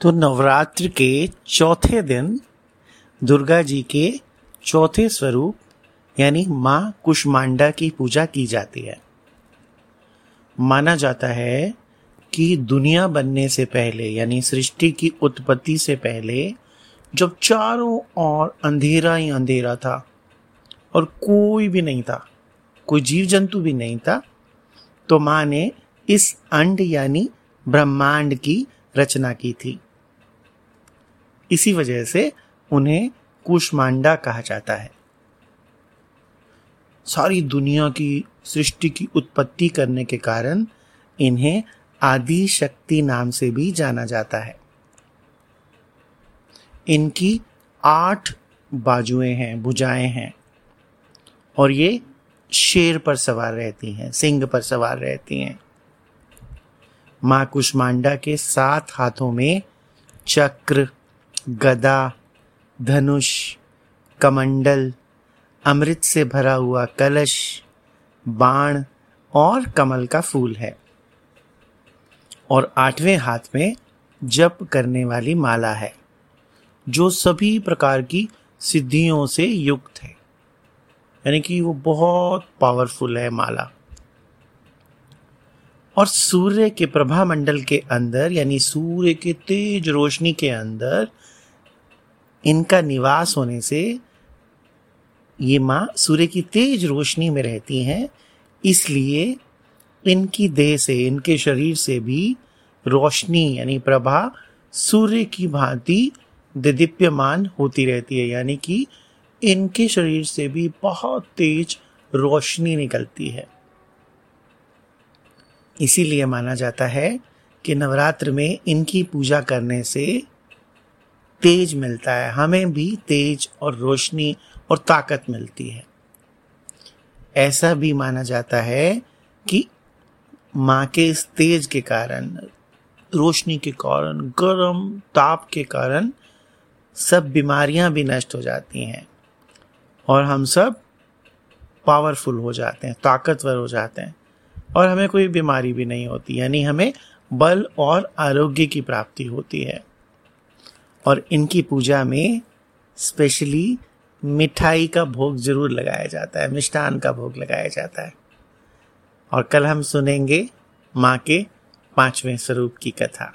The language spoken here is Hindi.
तो नवरात्र के चौथे दिन दुर्गा जी के चौथे स्वरूप, यानी माँ कुष्मांडा की पूजा की जाती है। माना जाता है कि दुनिया बनने से पहले, यानी सृष्टि की उत्पत्ति से पहले, जब चारों ओर अंधेरा ही अंधेरा था, और कोई भी नहीं था, कोई जीव जंतु भी नहीं था तो माँ ने इस अंड यानी ब्रह्मांड की रचना की थी। इसी वजह से उन्हें कुष्मांडा कहा जाता है। सारी दुनिया की सृष्टि की उत्पत्ति करने के कारण इन्हें आदि शक्ति नाम से भी जाना जाता है। इनकी आठ बाजुएँ हैं, भुजाएँ हैं और ये शेर पर सवार रहती हैं, सिंह पर सवार रहती हैं। माँ कुष्मांडा के सात हाथों में चक्र, गदा, धनुष, कमंडल, अमृत से भरा हुआ कलश, बाण और कमल का फूल है। और आठवें हाथ में जप करने वाली माला है, जो सभी प्रकार की सिद्धियों से युक्त है। यानी कि वो बहुत पावरफुल है माला। और सूर्य के प्रभा मंडल के अंदर, यानी सूर्य के तेज रोशनी के अंदर, इनका निवास होने से ये माँ सूर्य की तेज रोशनी में रहती हैं, इसलिए इनकी देह से, इनके शरीर से भी रोशनी, यानी प्रभा सूर्य की भांति दिदीप्यमान होती रहती है, यानी कि इनके शरीर से भी बहुत तेज रोशनी निकलती है। इसीलिए माना जाता है कि नवरात्र में इनकी पूजा करने से तेज मिलता है, हमें भी तेज और रोशनी और ताकत मिलती है। ऐसा भी माना जाता है कि माँ के इस तेज के कारण, रोशनी के कारण, गर्म ताप के कारण सब बीमारियाँ भी नष्ट हो जाती हैं और हम सब पावरफुल हो जाते हैं, ताकतवर हो जाते हैं। और हमें कोई बीमारी भी नहीं होती, यानी हमें बल और आरोग्य की प्राप्ति होती है। और इनकी पूजा में स्पेशली मिठाई का भोग ज़रूर लगाया जाता है, मिष्ठान का भोग लगाया जाता है। और कल हम सुनेंगे माँ के पाँचवें स्वरूप की कथा।